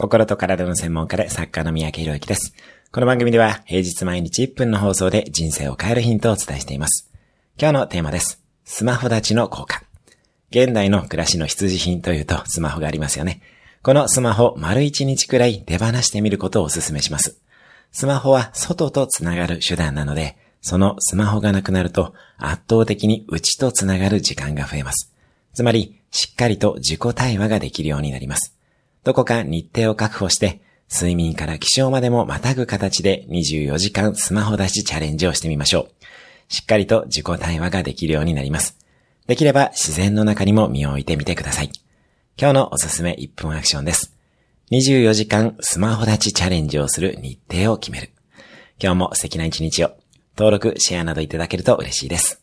心と体の専門家で作家の三宅博之です。この番組では平日毎日1分の放送で人生を変えるヒントをお伝えしています。今日のテーマです。スマホ立ちの効果。現代の暮らしの必需品というとスマホがありますよね。このスマホ丸1日くらい手放してみることをお勧めします。スマホは外とつながる手段なので、そのスマホがなくなると圧倒的に内とつながる時間が増えます。つまり、しっかりと自己対話ができるようになります。どこか日程を確保して、睡眠から起床までもまたぐ形で24時間スマホ出しチャレンジをしてみましょう。しっかりと自己対話ができるようになります。できれば自然の中にも身を置いてみてください。今日のおすすめ1分アクションです。24時間スマホ立ちチャレンジをする日程を決める。今日も素敵な一日を。登録、シェアなどいただけると嬉しいです。